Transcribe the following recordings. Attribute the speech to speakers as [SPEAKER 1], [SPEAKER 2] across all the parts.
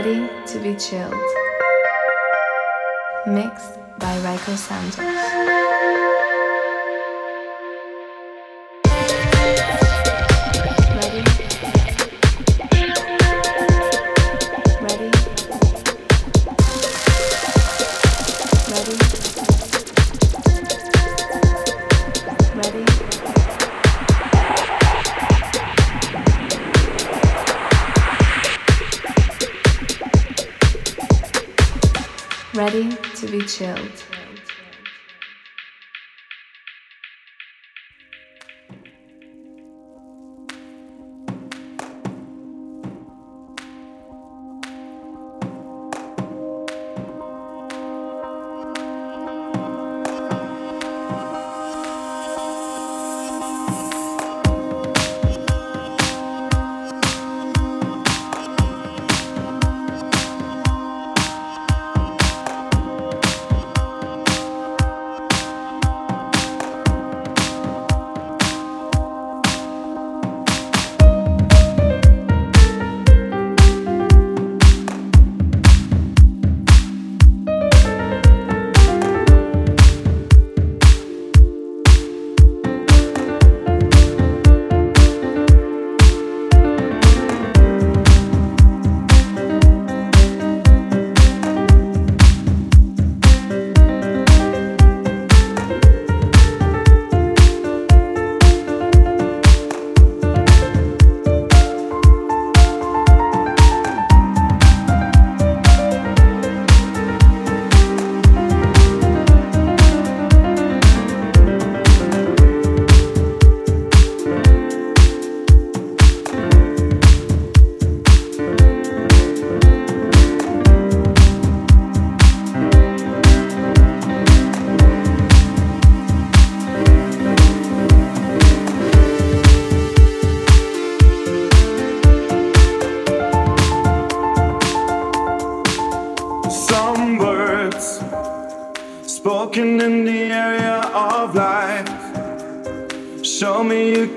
[SPEAKER 1] Ready to be chilled. Mixed by Rayco Santos. Ready to be chilled.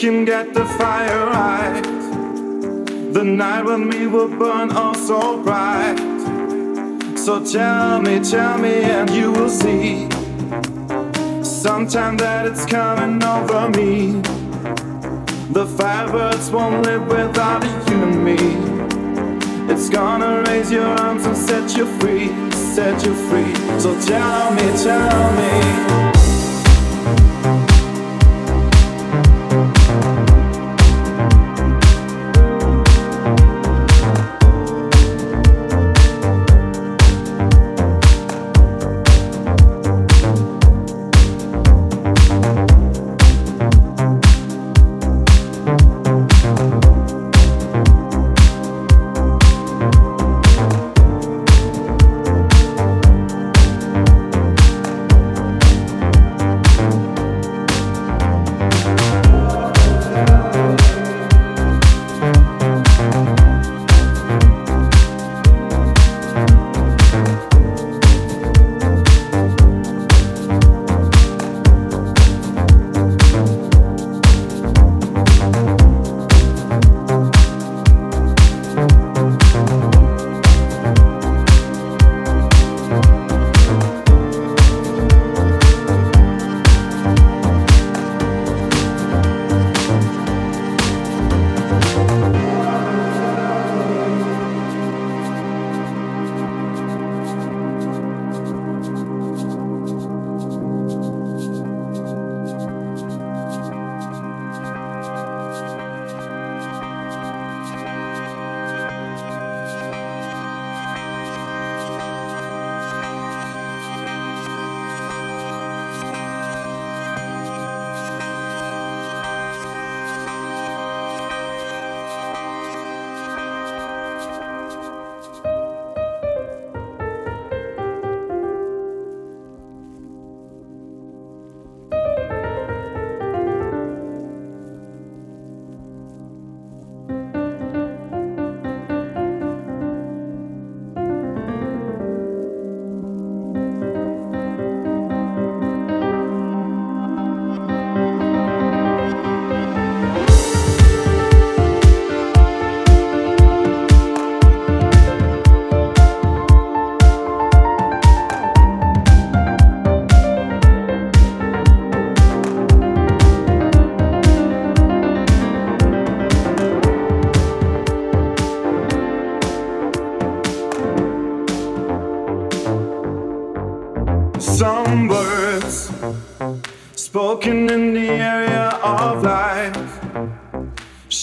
[SPEAKER 2] Can get the fire right. The night with me will burn oh so bright. So tell me, tell me, and you will see. Sometime that it's coming over me. The firebirds won't live without you and me. It's gonna raise your arms and set you free, set you free. So tell me, tell me.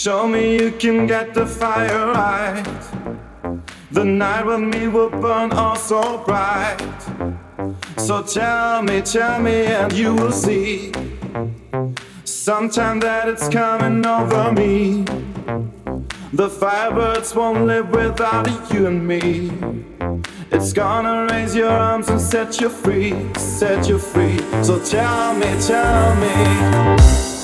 [SPEAKER 2] Show me you can get the fire right. The night with me will burn all so bright. So tell me, tell me, and you will see. Sometime that it's coming over me. The firebirds won't live without you and me. It's gonna raise your arms and set you free, set you free. So tell me, tell me.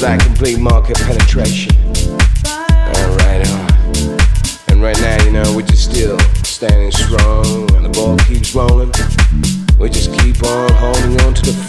[SPEAKER 3] that complete market penetration. Alright. And right now, you know, we're just still standing strong, and the ball keeps rolling. We just keep on holding on to the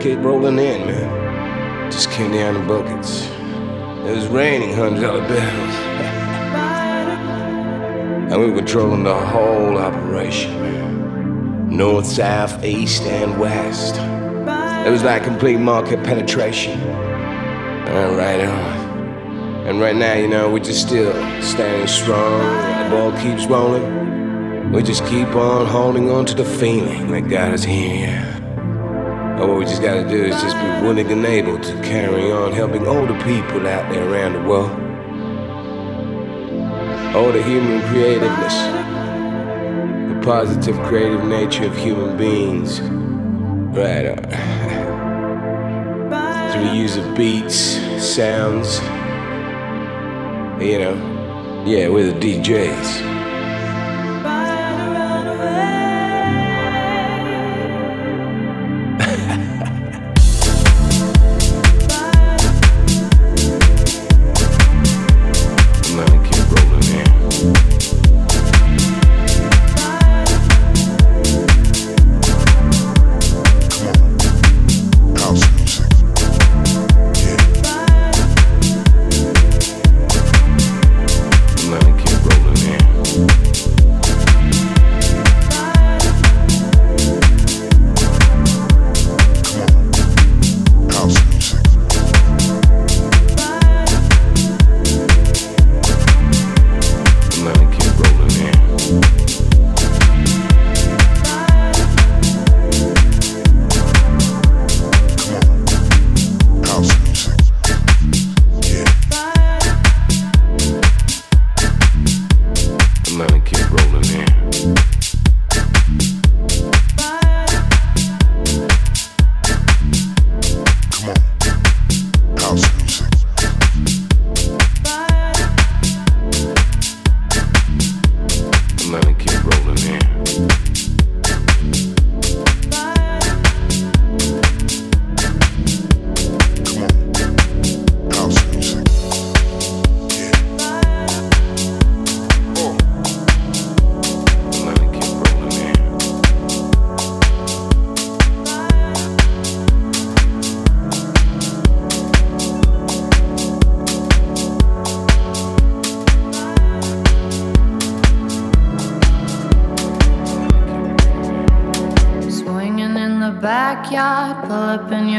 [SPEAKER 3] Keep rolling in, man. Just came down in buckets. It was raining hundred dollar bills. and we were controlling the whole operation, man. North, south, east, and west. It was like complete market penetration. All right on. And right now, you know, we're just still standing strong. The ball keeps rolling. We just keep on holding on to the feeling that God is here. What we just gotta do is just be willing and able to carry on helping older people out there around the world. All the human creativeness, the positive creative nature of human beings. Right on. Uh, through the use of beats, sounds, you know, yeah, we're the DJs.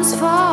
[SPEAKER 4] comes from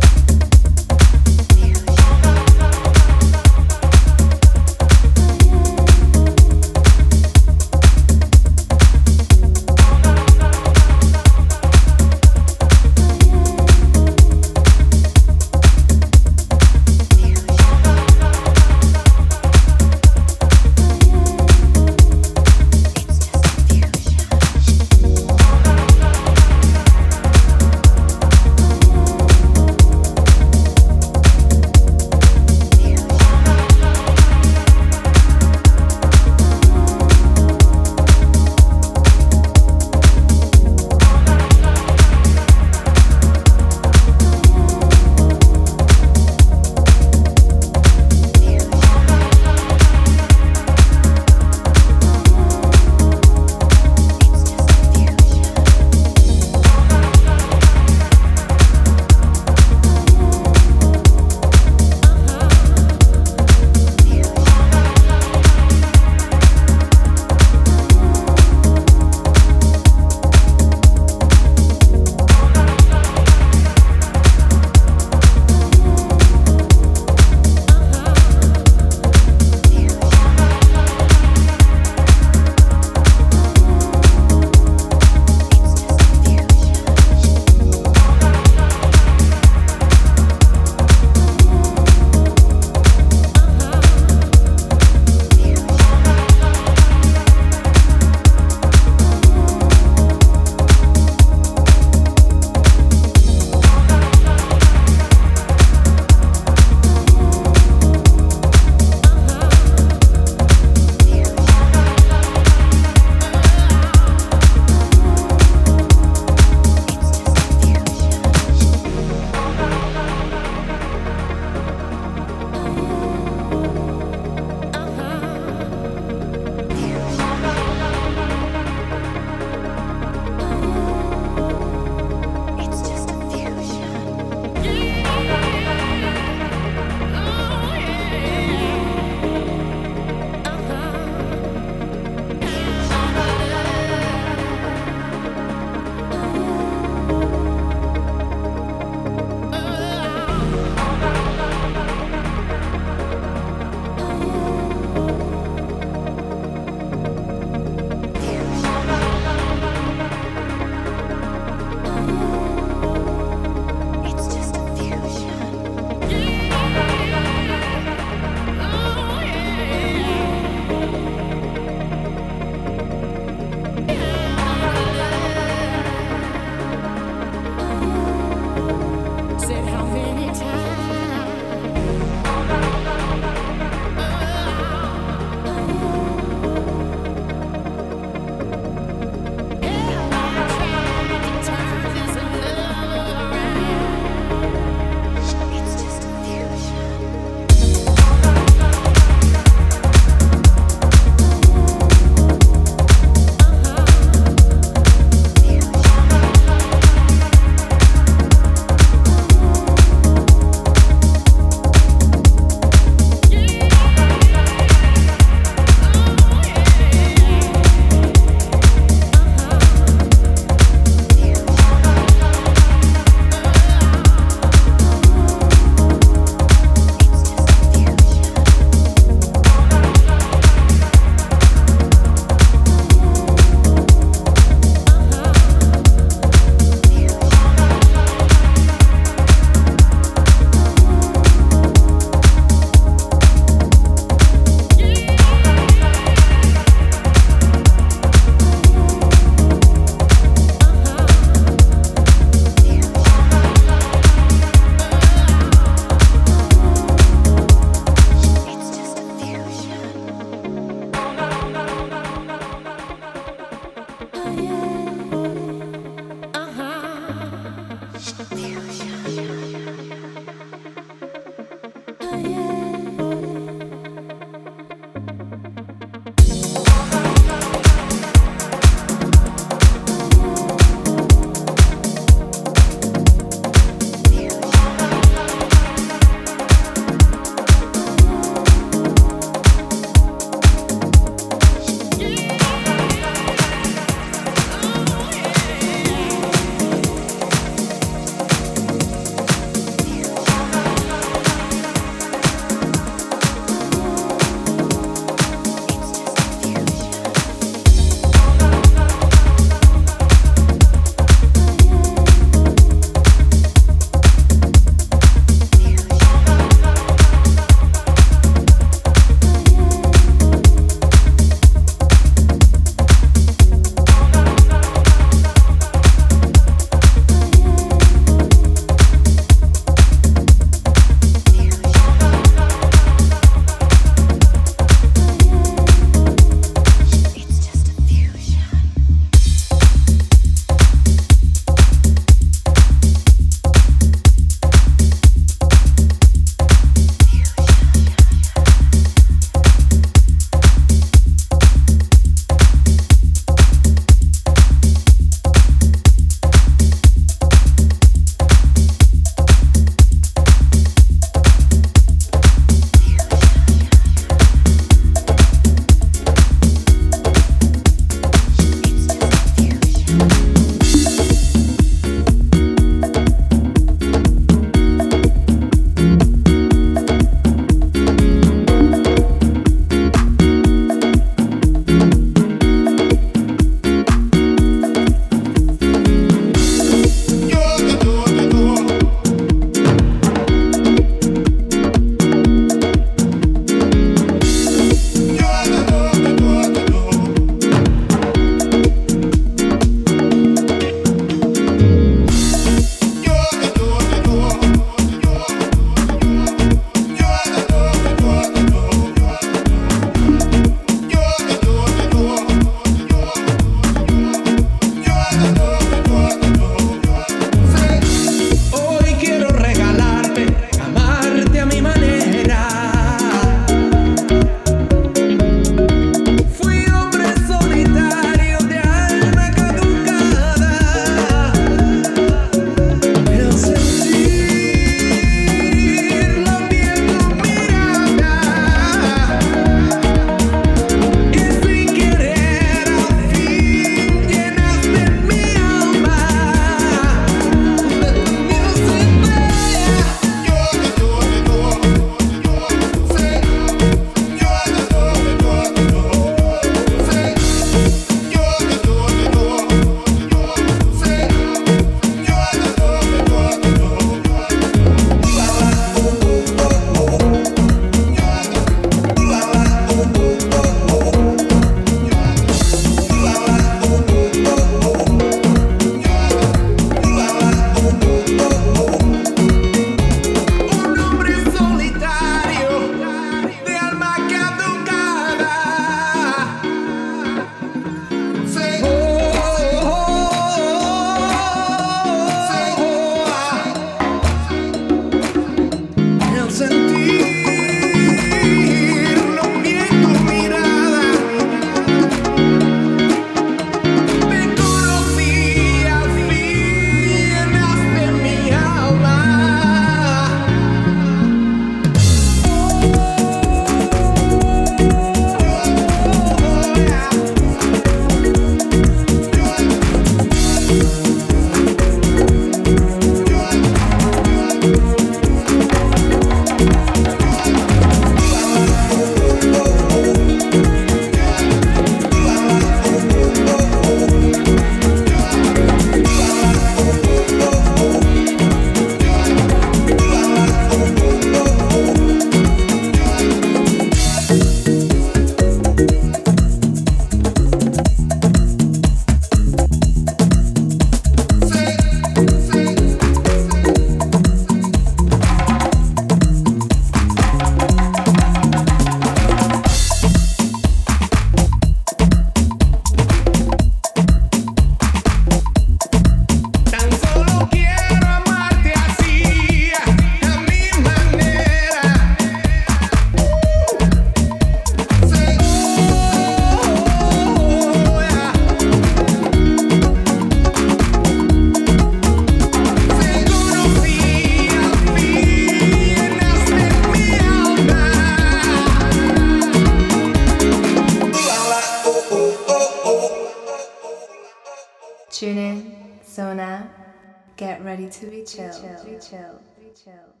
[SPEAKER 1] chill. Be chill.